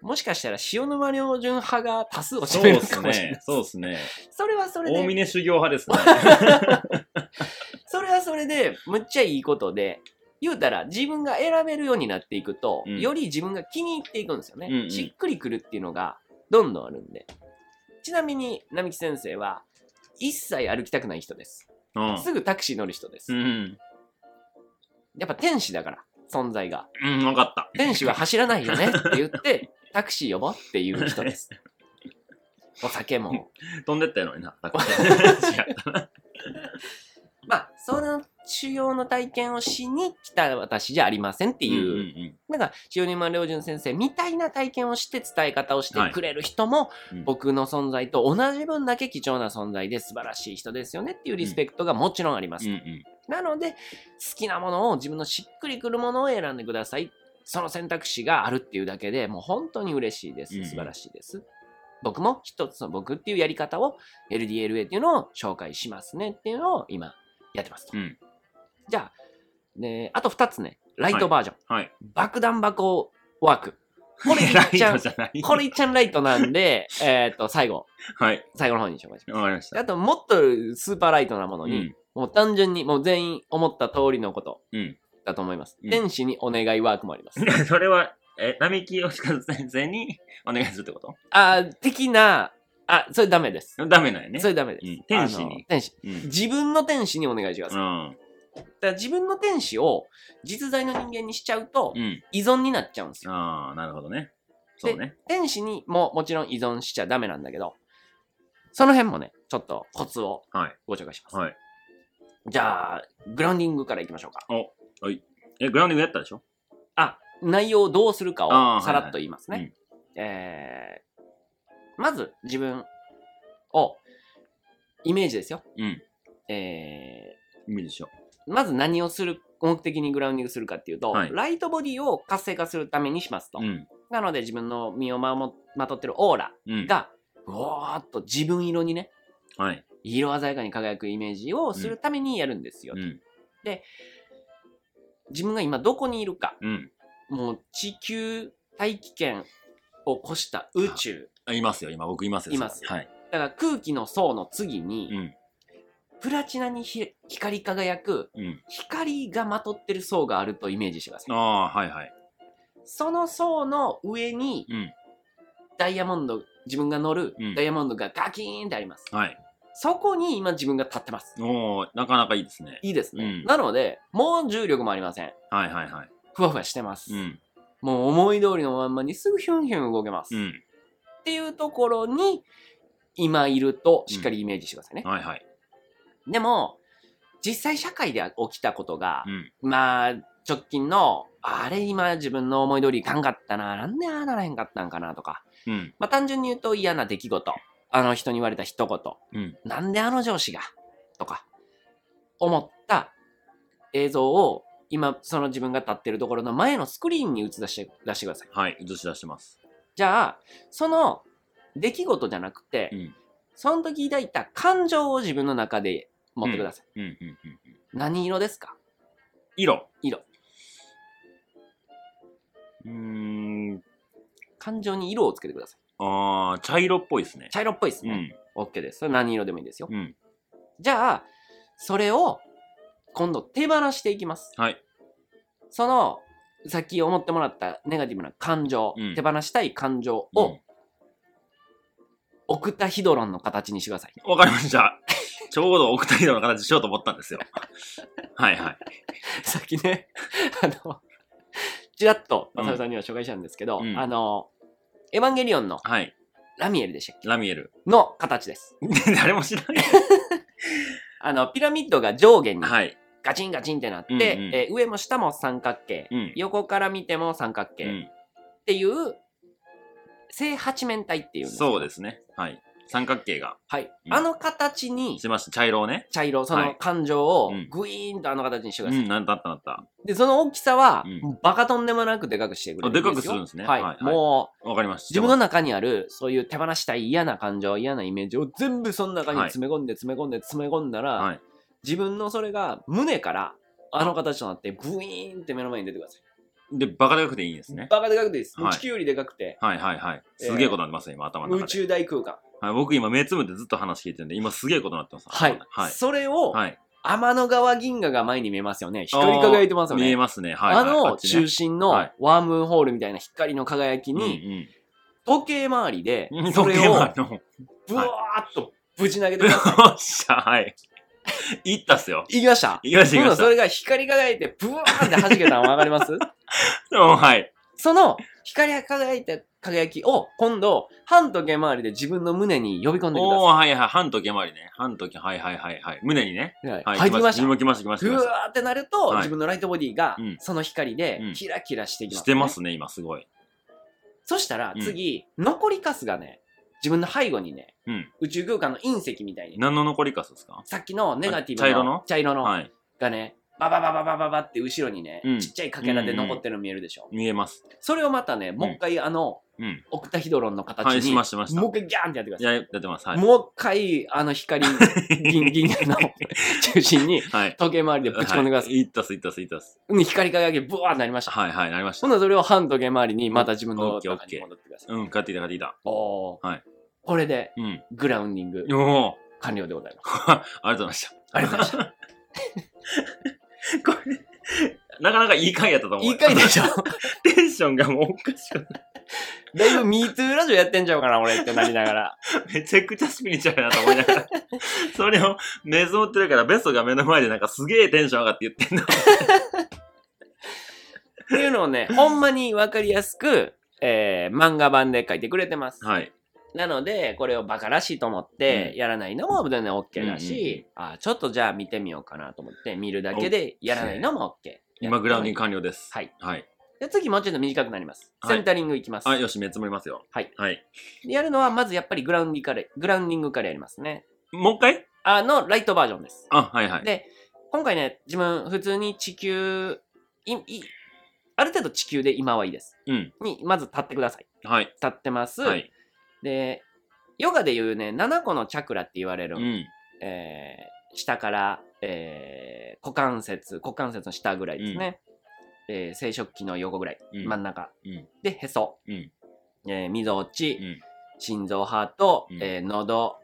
Speaker 2: もしかしたら塩沼良純派が多数を占めるかもしれない
Speaker 1: ね。。そうっすね。
Speaker 2: それはそれで、
Speaker 1: 大峰修行派ですね。
Speaker 2: それはそれで、むっちゃいいことで、言うたら自分が選べるようになっていくと、
Speaker 1: うん
Speaker 2: より自分が気に入っていくんですよね。
Speaker 1: うんうん
Speaker 2: しっくりくるっていうのがどんどんあるんで。ちなみに、並木先生は、一切歩きたくない人です。
Speaker 1: うん。
Speaker 2: すぐタクシー乗る人です。
Speaker 1: うん。
Speaker 2: やっぱ天使だから、存在が。
Speaker 1: うん、わかった。
Speaker 2: 天使は走らないよねって 言って、タクシー呼ぼうっていう人です。お酒も。
Speaker 1: 飛んでったやのにな。違ったな。
Speaker 2: まあ、その修行の体験をしに来た私じゃありませんっていう、
Speaker 1: うんうん
Speaker 2: なんか、塩沼良純先生みたいな体験をして伝え方をしてくれる人も、
Speaker 1: うん
Speaker 2: 僕の存在と同じ分だけ貴重な存在で素晴らしい人ですよねっていうリスペクトがもちろんあります。
Speaker 1: うんうん
Speaker 2: なので、好きなものを自分のしっくりくるものを選んでください。その選択肢があるっていうだけでもう本当に嬉しいです。
Speaker 1: うん
Speaker 2: 素晴らしいです。僕も一つの僕っていうやり方を LDLA っていうのを紹介しますねっていうのを今やってますと。
Speaker 1: うん
Speaker 2: じゃあ、ね、あと二つね、ライトバージョン。
Speaker 1: はい。
Speaker 2: 爆弾箱ワーク。これい
Speaker 1: ラ
Speaker 2: っちゃん。これいっちゃんライトなんで、えっと、最後、
Speaker 1: はい。
Speaker 2: 最後の方に紹介します。
Speaker 1: わかりました。
Speaker 2: あと、もっとスーパーライトなものに、
Speaker 1: うん
Speaker 2: もう単純に、もう全員思った通りのこと
Speaker 1: うん。
Speaker 2: だと思います。
Speaker 1: うん
Speaker 2: 天使にお願いワークもあります。
Speaker 1: それは、え、並木義和先生にお願いするってこと？
Speaker 2: あー的な、あ、それダメです。
Speaker 1: ダメなんやね。
Speaker 2: それダメです。
Speaker 1: うん天使に
Speaker 2: あの天使。
Speaker 1: うん。
Speaker 2: 自分の天使にお願いしてください。
Speaker 1: うん。
Speaker 2: だから自分の天使を実在の人間にしちゃうと
Speaker 1: うん。
Speaker 2: 依存になっちゃうんですよ。
Speaker 1: ああ、なるほどね。そうね。
Speaker 2: 天使にももちろん依存しちゃダメなんだけど、その辺もね、ちょっとコツを
Speaker 1: はい。
Speaker 2: ご紹介します。
Speaker 1: はい。
Speaker 2: じゃあ、グラウンディングからいきましょうか。
Speaker 1: え、グラウンディングやったでしょ？
Speaker 2: あ、内容をどうするかをさらっと言いますね。えー、まず自分、を、イメージですよ。
Speaker 1: うん。
Speaker 2: え
Speaker 1: イメージしよ
Speaker 2: ー、まず何をする、目的にグラウンディングするかっていうと、
Speaker 1: はい
Speaker 2: ライトボディを活性化するためにしますと。
Speaker 1: う。うん。
Speaker 2: なので自分の身をまもまとってるオーラ
Speaker 1: うん。
Speaker 2: が、うわーっと自分色にね、
Speaker 1: はい。
Speaker 2: 色鮮やかに輝くイメージをするためにやるんですよ。
Speaker 1: うん。
Speaker 2: 自分が今どこにいるか、
Speaker 1: うん。
Speaker 2: もう地球大気圏を越した宇宙、
Speaker 1: あいますよ、今僕いますよ。
Speaker 2: います
Speaker 1: はい。
Speaker 2: だから空気の層の次に、
Speaker 1: うん。
Speaker 2: プラチナにひ光り輝く
Speaker 1: うん。
Speaker 2: 光がまとってる層があるとイメージしてください。
Speaker 1: ああ、はいはい。
Speaker 2: その層の上に
Speaker 1: うん。
Speaker 2: ダイヤモンド、自分が乗る
Speaker 1: うん
Speaker 2: ダイヤモンドがガキーンってあります。
Speaker 1: はい。
Speaker 2: そこに今自分が立ってます。
Speaker 1: おー、なかなかいいですね。
Speaker 2: いいですね。
Speaker 1: うん
Speaker 2: なので、もう重力もありません。
Speaker 1: はいはいはい。
Speaker 2: ふわふわしてます。
Speaker 1: うん。
Speaker 2: もう思い通りのまんまにすぐヒュンヒュン動けます。っ
Speaker 1: うん。
Speaker 2: ていうところに今いるとしっかりイメージしてくださいね。
Speaker 1: はいはい。
Speaker 2: でも、実際社会で起きたことが
Speaker 1: う、ん。
Speaker 2: まあ、直近の、あれ今自分の思い通りいかんかったな、なんでああならへんかったんかなとか、
Speaker 1: うん。
Speaker 2: まあ単純に言うと嫌な出来事、あの人に言われた一言、
Speaker 1: うん。
Speaker 2: なんであの上司が、とか、思った映像を、今、その自分が立ってるところの前のスクリーンに映し出して出してください。
Speaker 1: はい。映し出してます。
Speaker 2: じゃあ、その出来事じゃなくて、
Speaker 1: うん。
Speaker 2: その時抱いた感情を自分の中で持ってください。
Speaker 1: うん。うん。うん。うん
Speaker 2: 何色ですか？
Speaker 1: 色。
Speaker 2: 色。
Speaker 1: うーん。
Speaker 2: 感情に色をつけてください。
Speaker 1: ああ、茶色っぽいですね。
Speaker 2: 茶色っぽいですね。
Speaker 1: うん。
Speaker 2: OK です。それ何色でもいいですよ。
Speaker 1: うん。
Speaker 2: じゃあ、それを今度手放していきます。
Speaker 1: はい。
Speaker 2: その、さっき思ってもらったネガティブな感情、
Speaker 1: うん
Speaker 2: 手放したい感情を
Speaker 1: うん、
Speaker 2: オクタヒドロンの形にしてください。
Speaker 1: わかりました。ちょうどオクタイドの形しようと思ったんですよ。はいはい。
Speaker 2: さっきね、あの、ちらっと、
Speaker 1: うん
Speaker 2: まさるさんには紹介したんですけど、
Speaker 1: うん
Speaker 2: あの、エヴァンゲリオンの
Speaker 1: はい。
Speaker 2: ラミエルでしたっ
Speaker 1: ラミエル。
Speaker 2: けの形です。
Speaker 1: 誰も知らない。
Speaker 2: あの、ピラミッドが上下に
Speaker 1: はい。
Speaker 2: ガチンガチンってなって、
Speaker 1: うんうん
Speaker 2: えー上も下も三角形、
Speaker 1: うん。
Speaker 2: 横から見ても三角形、
Speaker 1: うん。
Speaker 2: っていう正八面体っていう
Speaker 1: そうですね。はい。三角形が。
Speaker 2: はい、
Speaker 1: うん。
Speaker 2: あの形に
Speaker 1: しました。茶色をね。
Speaker 2: 茶色その
Speaker 1: はい。
Speaker 2: 感情を
Speaker 1: うん。
Speaker 2: グイーンとあの形にしてください、
Speaker 1: うん、なんだったなった。
Speaker 2: でその大きさは、
Speaker 1: うん。
Speaker 2: バカとんでもなくでかくしてくれるんですよ。
Speaker 1: あでかくするんですね。
Speaker 2: はい、
Speaker 1: はいはい。
Speaker 2: もう
Speaker 1: わかりました。
Speaker 2: 自分の中にあるそういう手放したい嫌な感情嫌なイメージを全部その中に詰め込んで詰め込んで詰め込んだら、
Speaker 1: はい。
Speaker 2: 自分のそれが胸からあの形となってブイーンって目の前に出てください。
Speaker 1: で、バカでかくていいんですね。
Speaker 2: バカでかくていいです、
Speaker 1: はい。
Speaker 2: 地球よりでかくて。
Speaker 1: はいはいはい。すげえことになってますね、今頭の
Speaker 2: 宇
Speaker 1: 中で。
Speaker 2: 宙大空間
Speaker 1: はい、僕今目つぶってずっと話聞いてるんで、今すげえことになってます。
Speaker 2: はい、
Speaker 1: はい。
Speaker 2: それを、
Speaker 1: はい。
Speaker 2: 天の川銀河が前に見えますよね光り輝いてますよね
Speaker 1: 見えますね。はい、はい。
Speaker 2: あの中心の
Speaker 1: はい
Speaker 2: ワームホールみたいな光の輝きに、時計回りで。それを。ブワーっとぶち投げてください。
Speaker 1: よっしゃ、はい。行ったっすよ。
Speaker 2: いきました
Speaker 1: 行きました、行きました。
Speaker 2: それが光り輝いてブワーって弾けたの分かります？
Speaker 1: うんはい。
Speaker 2: その光り輝いた輝きを今度反時計回りで自分の胸に呼び込んでくだ
Speaker 1: おー、
Speaker 2: さ
Speaker 1: はいはい。半時計回りね。半時計、はいはいはいはい。胸にね。
Speaker 2: い。はい
Speaker 1: はい。
Speaker 2: 入ってきました。
Speaker 1: 来ました、来ました、来
Speaker 2: ブ
Speaker 1: ました。
Speaker 2: ワーってなると、
Speaker 1: はい
Speaker 2: 自分のライトボディが
Speaker 1: うん
Speaker 2: その光で
Speaker 1: うん
Speaker 2: キラキラしていきます、
Speaker 1: してますね、今すごい。
Speaker 2: そしたら
Speaker 1: うん
Speaker 2: 次、残りカスがね、自分の背後にね、
Speaker 1: うん。
Speaker 2: 宇宙空間の隕石みたいに、
Speaker 1: 何の残りかすですか？
Speaker 2: さっきのネガティブ
Speaker 1: あ茶色の？
Speaker 2: 茶色の
Speaker 1: はい。
Speaker 2: がね、バババババババって後ろにね、
Speaker 1: うん
Speaker 2: ちっちゃいかけらで残ってるの見えるでしょ。
Speaker 1: 見えます。
Speaker 2: それをまたね、もう一回あの、
Speaker 1: うん。
Speaker 2: オクタヒドロンの形
Speaker 1: はい、
Speaker 2: に、
Speaker 1: しました、しました。
Speaker 2: もう一回ギャーンってやってください。
Speaker 1: いや、やってます。はい。
Speaker 2: もう一回、あの光、銀、銀河の中心に、
Speaker 1: はい。
Speaker 2: 時計回りでぶち込んでください。
Speaker 1: はい。いったっす、いったっす、いったっす。
Speaker 2: うん光り輝き、ブワーってなりました。
Speaker 1: はい、はい、なりました。
Speaker 2: 今度はそれを半時計回りに、また自分の中に戻ってください。
Speaker 1: うん、勝っていた、勝っていた。
Speaker 2: おー
Speaker 1: はい
Speaker 2: これで、
Speaker 1: うん。
Speaker 2: グラウンディング。完了でございます。
Speaker 1: ありがとうございました。
Speaker 2: ありがとうございました。
Speaker 1: これ、なかなかいい回やったと思う。
Speaker 2: いい回でしょ
Speaker 1: テンションがもうおかしくな
Speaker 2: だいぶ MeToo ラジオやってんちゃうかな、俺ってなりながら。
Speaker 1: めちゃくちゃスピリチュアルやなと思いながら。それを目つぶってるから、ベストが目の前でなんかすげえテンション上がって言ってんの。
Speaker 2: っていうのをね、ほんまにわかりやすく、えー漫画版で書いてくれてます。
Speaker 1: はい。
Speaker 2: なので、これをバカらしいと思って
Speaker 1: うん
Speaker 2: やらないのも全然 OK だ
Speaker 1: うんうん
Speaker 2: し、あちょっとじゃあ見てみようかなと思って見るだけでやらないのも OK。
Speaker 1: 今、グラウンディング
Speaker 2: グ。
Speaker 1: 完了です。
Speaker 2: はい。
Speaker 1: はい。
Speaker 2: で次もうちょっと短くなります。
Speaker 1: はい
Speaker 2: センタリングいきます。
Speaker 1: あ、よし、目つぶりますよ。
Speaker 2: はい。
Speaker 1: はい。
Speaker 2: でやるのは、まずやっぱりグラウンディから、グラウンディングからやりますね。
Speaker 1: もう一回？
Speaker 2: あの、ライトバージョンです。
Speaker 1: あ、はいはい。
Speaker 2: で、今回ね、自分、普通に地球、い、い、ある程度地球で今はいいです。
Speaker 1: うん。
Speaker 2: に、まず立ってください。
Speaker 1: はい。
Speaker 2: 立ってます。
Speaker 1: はい。
Speaker 2: で、ヨガでいうね、7個のチャクラって言われる、
Speaker 1: うん。
Speaker 2: えー下から、えー股関節、股関節の下ぐらいですね。えー生殖器の横ぐらい、
Speaker 1: うん
Speaker 2: 真ん中。
Speaker 1: うん。
Speaker 2: で、へそ、
Speaker 1: うん。
Speaker 2: えー、みぞおち、
Speaker 1: うん。
Speaker 2: 心臓、ハート、
Speaker 1: うん
Speaker 2: えー喉、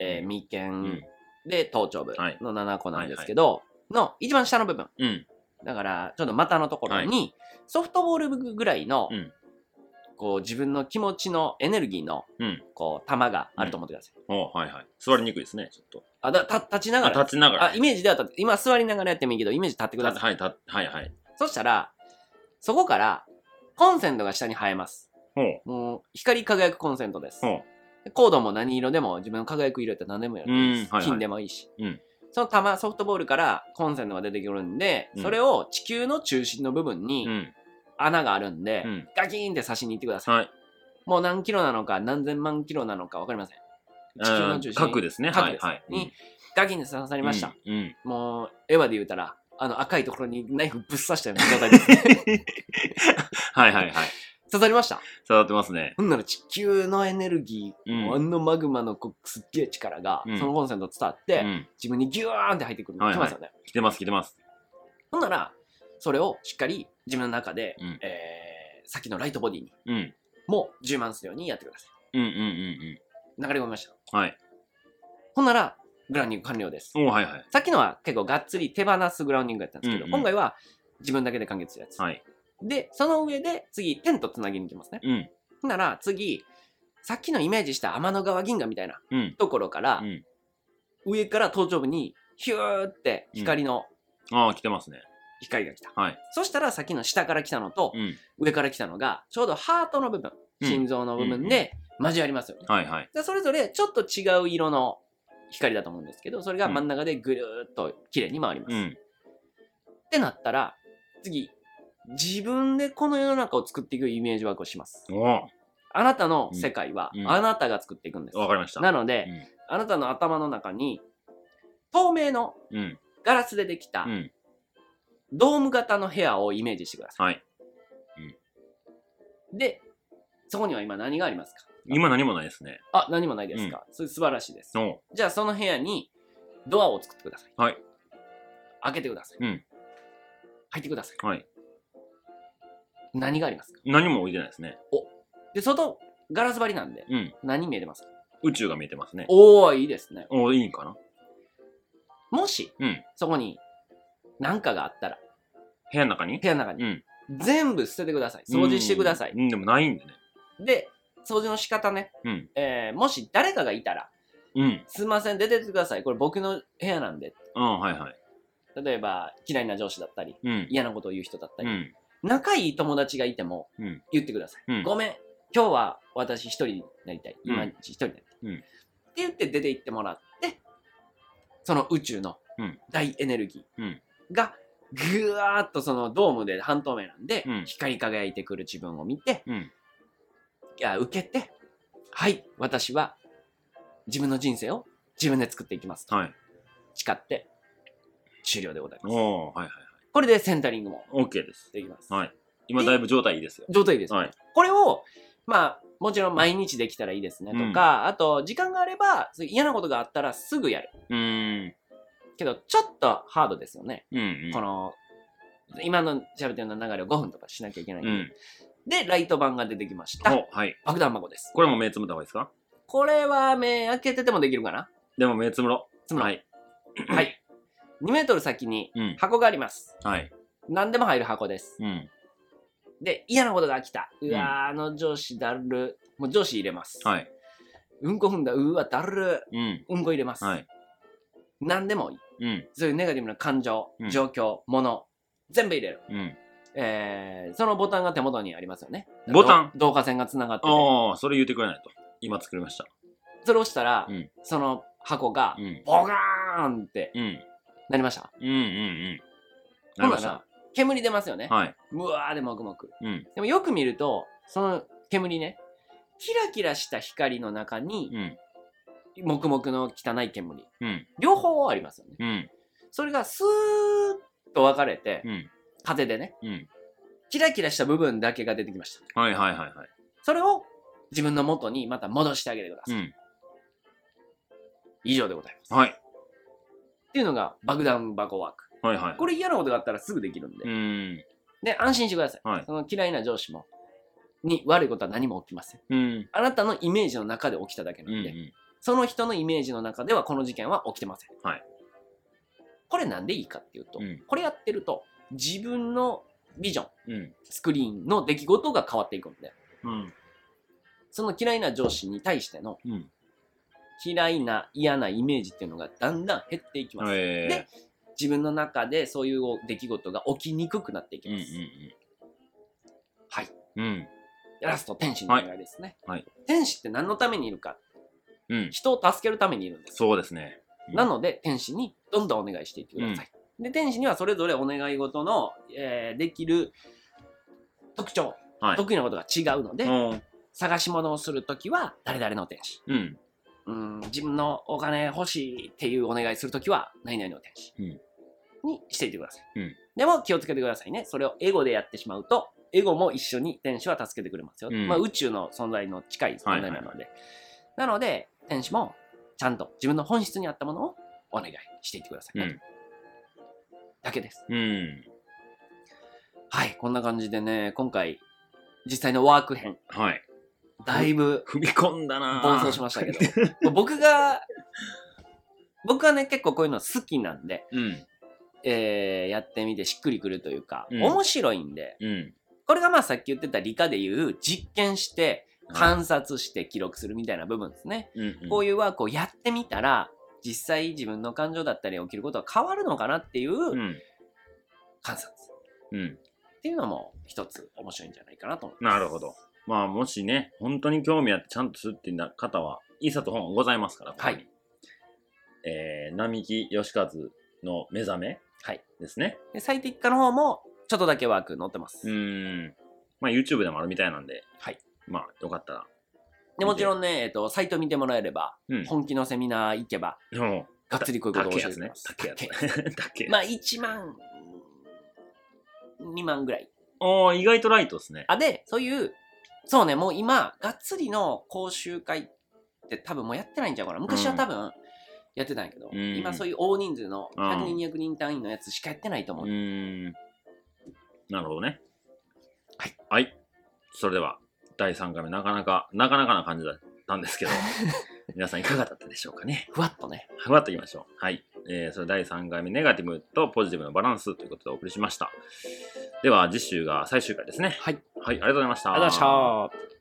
Speaker 2: えー眉間、
Speaker 1: うん。
Speaker 2: で、頭頂部
Speaker 1: はい
Speaker 2: の7個なんですけど、の一番下の部分。
Speaker 1: うん。
Speaker 2: だから、ちょっと股のところに、ソフトボールぐらいの、
Speaker 1: うん
Speaker 2: こう、自分の気持ちのエネルギーの、
Speaker 1: うん。
Speaker 2: こう、玉があると思ってください。
Speaker 1: おはいはい。座りにくいですね、ちょっと。
Speaker 2: あ、だた立ちなが
Speaker 1: あ、
Speaker 2: ら。
Speaker 1: 立ちながら。
Speaker 2: あ、イメージでは立って、今座りながらやってもいいけど、イメージ立ってください。
Speaker 1: はい、たはいはい。
Speaker 2: そしたら、そこから、コンセントが下に生えます。
Speaker 1: ほう。
Speaker 2: もう、光り輝くコンセントです。コードも何色でも、自分の輝く色やったら何でもやるんです。
Speaker 1: うんはいはい
Speaker 2: 金でもいいし。
Speaker 1: うん
Speaker 2: その玉、ソフトボールからコンセントが出てくるんで、
Speaker 1: うん
Speaker 2: それを地球の中心の部分に
Speaker 1: うん。
Speaker 2: 穴があるんで、
Speaker 1: うん。
Speaker 2: ガキーンって刺しに行ってください。
Speaker 1: はい。
Speaker 2: もう何キロなのか、何千万キロなのか分かりません。地球の中心。
Speaker 1: 核ですね。
Speaker 2: 核です。
Speaker 1: はいはい。
Speaker 2: に、ガキーンって刺さりました。
Speaker 1: うん。うん。
Speaker 2: もう、エヴァで言うたら、あの赤いところにナイフぶっ刺したような状態ですね。
Speaker 1: はいはいはい。
Speaker 2: 刺さりました？
Speaker 1: 触ってますね。
Speaker 2: ほんなら地球のエネルギー、
Speaker 1: うん
Speaker 2: あのマグマのこうすっげえ力が、
Speaker 1: うん
Speaker 2: そのコンセント伝って、
Speaker 1: うん。
Speaker 2: 自分にギューンって入ってくるの、
Speaker 1: はいはい
Speaker 2: きますよね。
Speaker 1: 来てます来てます。
Speaker 2: ほんなら、それをしっかり自分の中で、
Speaker 1: うん
Speaker 2: えー、さっきのライトボディに
Speaker 1: うん。
Speaker 2: も充満するようにやってくださ
Speaker 1: うんうんうん
Speaker 2: い。流れ込みました。
Speaker 1: うん。はい。
Speaker 2: ほんなら、グラウンディング完了です。
Speaker 1: おはいはい。
Speaker 2: さっきのは結構がっつり手放すグラウンディングやったんですけど、
Speaker 1: うんうん
Speaker 2: 今回は自分だけで完結するやつ。
Speaker 1: はい。
Speaker 2: で、その上で次、テントつなぎに行きますね。
Speaker 1: うん。
Speaker 2: ほんなら次、さっきのイメージした天の川銀河みたいな
Speaker 1: うん。
Speaker 2: ところから、
Speaker 1: うん。
Speaker 2: 上から頭頂部にヒューって光の、
Speaker 1: ああ、来てますね。
Speaker 2: 光が来た。
Speaker 1: はい。
Speaker 2: そしたらさっきの下から来たのと
Speaker 1: うん。
Speaker 2: 上から来たのがちょうどハートの部分、
Speaker 1: うん
Speaker 2: 心臓の部分で交わりますよね。
Speaker 1: はいはい。
Speaker 2: でそれぞれちょっと違う色の光だと思うんですけど、それが真ん中でぐるーっと綺麗に回ります。っ
Speaker 1: うん。
Speaker 2: てなったら、次、自分でこの世の中を作っていくイメージワークをします。
Speaker 1: お
Speaker 2: あなたの世界は
Speaker 1: うんうん
Speaker 2: あなたが作っていくんです。
Speaker 1: わかりました。
Speaker 2: なので、
Speaker 1: うん
Speaker 2: あなたの頭の中に透明の
Speaker 1: うん。
Speaker 2: ガラスでできた
Speaker 1: うん。
Speaker 2: ドーム型の部屋をイメージしてくださ
Speaker 1: はい。
Speaker 2: い。で、そこには今何がありますか？
Speaker 1: 今何もないですね。
Speaker 2: あ、何もないですか、それ素晴らしいです。
Speaker 1: お
Speaker 2: じゃあその部屋にドアを作ってください。
Speaker 1: はい。
Speaker 2: 開けてください。
Speaker 1: うん
Speaker 2: 入ってください。
Speaker 1: はい。
Speaker 2: 何がありますか？
Speaker 1: 何も置いてないですね。
Speaker 2: で、外、ガラス張りなんで、
Speaker 1: うん。
Speaker 2: 何見えてますか？
Speaker 1: 宇宙が見えてますね。
Speaker 2: おー、いいですね。
Speaker 1: おいいんかな？
Speaker 2: もし、
Speaker 1: うん。
Speaker 2: そこに何かがあったら、
Speaker 1: 部屋の中に？
Speaker 2: 部屋の中に
Speaker 1: うん。
Speaker 2: 全部捨ててください。掃除してください。
Speaker 1: うん、でもないんでね。
Speaker 2: で、掃除の仕方ね、
Speaker 1: うん。
Speaker 2: えーもし誰かがいたら、
Speaker 1: うん。
Speaker 2: すいません、出てってください。これ僕の部屋なんで。
Speaker 1: うん、はいはい。
Speaker 2: 例えば、嫌いな上司だったり、
Speaker 1: うん。
Speaker 2: 嫌なことを言う人だったり、
Speaker 1: うん。
Speaker 2: 仲いい友達がいても
Speaker 1: うん。
Speaker 2: 言ってください。
Speaker 1: うん。
Speaker 2: ごめん、今日は私一人になりたい。今
Speaker 1: うん
Speaker 2: 一人になりたい。
Speaker 1: うん
Speaker 2: って言って出て行ってもらって、その宇宙の
Speaker 1: うん
Speaker 2: 大エネルギ
Speaker 1: うん
Speaker 2: ーが、ぐわーっとそのドームで半透明なんで、
Speaker 1: うん
Speaker 2: 光り輝いてくる自分を見て、
Speaker 1: うん。
Speaker 2: いや、受けて、はい、私は自分の人生を自分で作っていきますと
Speaker 1: はい。
Speaker 2: 誓って、終了でございます。
Speaker 1: おー、はいはい
Speaker 2: これでセンタリングも
Speaker 1: はい。OK です。
Speaker 2: できます。
Speaker 1: はい。今だいぶ状態いいですよ。
Speaker 2: 状態いいですね、
Speaker 1: はい
Speaker 2: これを、まあ、もちろん毎日できたらいいですねとか、あと、時間があれば、そういう嫌なことがあったらすぐやる。
Speaker 1: うーん。
Speaker 2: けど、ちょっとハードですよね。
Speaker 1: うん、うん。
Speaker 2: この、今の喋ってるの流れを5分とかしなきゃいけないんで。
Speaker 1: うん。
Speaker 2: で、ライト版が出てきました。
Speaker 1: お、はい。
Speaker 2: 爆弾箱です。
Speaker 1: これも目つむった方がいいですか？
Speaker 2: これは目開けててもできるかな？
Speaker 1: でも目つむろ。
Speaker 2: つむろ
Speaker 1: はい。
Speaker 2: はい。2メートル先に
Speaker 1: うん。
Speaker 2: 箱があります。
Speaker 1: はい。
Speaker 2: 何でも入る箱です。
Speaker 1: うん。
Speaker 2: で、嫌なことが来た。う
Speaker 1: うん
Speaker 2: わー、あの上司だる。もう上司入れます。
Speaker 1: はい。
Speaker 2: うんこ踏んだ。うわ、だる。
Speaker 1: うん。
Speaker 2: うんこ入れます。
Speaker 1: はい。
Speaker 2: 何でもいい。
Speaker 1: うん。
Speaker 2: そういうネガティブな感情
Speaker 1: う、ん
Speaker 2: 状況、もの、全部入れる。
Speaker 1: うん。
Speaker 2: えー、そのボタンが手元にありますよね。
Speaker 1: ボタン？
Speaker 2: ど導火線がつながってて。
Speaker 1: ああ、それ言ってくれないと。今作りました。
Speaker 2: それを押したら、
Speaker 1: うん
Speaker 2: その箱が
Speaker 1: う、ん。
Speaker 2: ボガーンって
Speaker 1: うん。
Speaker 2: なりました。
Speaker 1: うんうんうん。なりました。、
Speaker 2: 煙出ますよね。
Speaker 1: はい。
Speaker 2: うわーでもくもく。
Speaker 1: うん。
Speaker 2: でもよく見ると、その煙ね、キラキラした光の中に、
Speaker 1: うん。
Speaker 2: 黙々の汚い煙。
Speaker 1: うん。
Speaker 2: 両方ありますよね。
Speaker 1: うん。
Speaker 2: それがスーッと分かれて、
Speaker 1: うん。
Speaker 2: 風でね、
Speaker 1: うん。
Speaker 2: キラキラした部分だけが出てきました。
Speaker 1: はいはいはいはい。
Speaker 2: それを自分の元にまた戻してあげてください。
Speaker 1: うん。
Speaker 2: 以上でございます。
Speaker 1: はい。
Speaker 2: っていうのが爆弾箱ワーク。
Speaker 1: はいはい。
Speaker 2: これ嫌なことがあったらすぐできるんで。
Speaker 1: うん。
Speaker 2: で、安心してください。
Speaker 1: はい
Speaker 2: その嫌いな上司も、に悪いことは何も起きません。
Speaker 1: うん。
Speaker 2: あなたのイメージの中で起きただけな
Speaker 1: うんん
Speaker 2: で、その人のイメージの中ではこの事件は起きてません。
Speaker 1: はい
Speaker 2: これなんでいいかっていうと、
Speaker 1: うん
Speaker 2: これやってると自分のビジョン、
Speaker 1: うん。
Speaker 2: スクリーンの出来事が変わっていくんで、
Speaker 1: うん。
Speaker 2: その嫌いな上司に対しての
Speaker 1: うん。
Speaker 2: 嫌いな嫌なイメージっていうのがだんだん減っていきます。
Speaker 1: え
Speaker 2: で自分の中でそういう出来事が起きにくくなっていき
Speaker 1: ー。うん
Speaker 2: ます。はい。
Speaker 1: うん。
Speaker 2: ラスト、天使のお願いですね。
Speaker 1: はいはい
Speaker 2: 天使って何のためにいるか。
Speaker 1: うん。うん。
Speaker 2: 人を助けるためにいるんです。
Speaker 1: そうですね。うん
Speaker 2: なので、天使にどんどんお願いしていってください。で、天使にはそれぞれお願い事の、えーできる特徴、
Speaker 1: はい。
Speaker 2: 得意なことが違うので、
Speaker 1: うん。
Speaker 2: 探し物をするときは誰々の天使。
Speaker 1: うん。
Speaker 2: うん、自分のお金欲しいっていうお願いするときは何々の天使
Speaker 1: うん
Speaker 2: にしていってください。
Speaker 1: うん
Speaker 2: でも気をつけてくださいね。それをエゴでやってしまうと、エゴも一緒に天使は助けてくれますよ。
Speaker 1: うん
Speaker 2: まあ宇宙の存在の近い存在なので。なので、天使もちゃんと自分の本質に合ったものをお願いしていってください、ね
Speaker 1: うん。
Speaker 2: だけです。
Speaker 1: うん。
Speaker 2: はい、こんな感じでね、今回、実際のワーク編、
Speaker 1: はい。
Speaker 2: だいぶ
Speaker 1: 踏み込んだな
Speaker 2: 暴走しましたけど、僕が、僕はね、結構こういうの好きなんで、
Speaker 1: うん。
Speaker 2: えーやってみてしっくりくるというか、
Speaker 1: うん
Speaker 2: 面白いんで、
Speaker 1: うん。
Speaker 2: これがまあさっき言ってた理科でいう実験して、観察して記録するみたいな部分ですね。
Speaker 1: うん。うん。
Speaker 2: こういうワークをやってみたら、実際自分の感情だったり起きることは変わるのかなっていう
Speaker 1: うん。
Speaker 2: 観察
Speaker 1: うん。
Speaker 2: っていうのも一つ面白いんじゃないかなと思います。
Speaker 1: なるほど。まあ、もしね、本当に興味あってちゃんとするっていう方は、いいさと本ございますから、
Speaker 2: はい。
Speaker 1: えー、並木義和の目覚め
Speaker 2: はい。
Speaker 1: ですね。
Speaker 2: で最適化の方もちょっとだけワーク載ってます。
Speaker 1: うーん。まあ、YouTube でもあるみたいなんで、
Speaker 2: はい。
Speaker 1: まあ、よかったら。
Speaker 2: でもちろんね、えっと、サイト見てもらえれば、
Speaker 1: うん。
Speaker 2: 本気のセミナー行けば、
Speaker 1: も
Speaker 2: がっつりこういうことを教えてくれ
Speaker 1: 高いやつね
Speaker 2: ます。。
Speaker 1: 高いや
Speaker 2: 高い
Speaker 1: つ。高い。
Speaker 2: まあ、1万、2万ぐらい。
Speaker 1: おー、意外とライトですね。
Speaker 2: あ、で、そういう、そうね、もう今、がっつりの講習会って多分もうやってないんちゃうかな。昔は多分やってたんやけど、
Speaker 1: うん
Speaker 2: 今そういう大人数の
Speaker 1: うん
Speaker 2: 100人、200人単位のやつしかやってないと思う。
Speaker 1: うーん。なるほどね。
Speaker 2: はい。
Speaker 1: はい。それでは、第3回目、なかなか、なかなかな感じだったんですけど、皆さんいかがだったでしょうかね？
Speaker 2: ふわっとね。
Speaker 1: ふわっといきましょう。はい。えー、それ第3回目、ネガティブとポジティブのバランスということでお送りしました。では、次週が最終回ですね。
Speaker 2: はい。
Speaker 1: はい、ありがとうございました。
Speaker 2: ありがとうございました。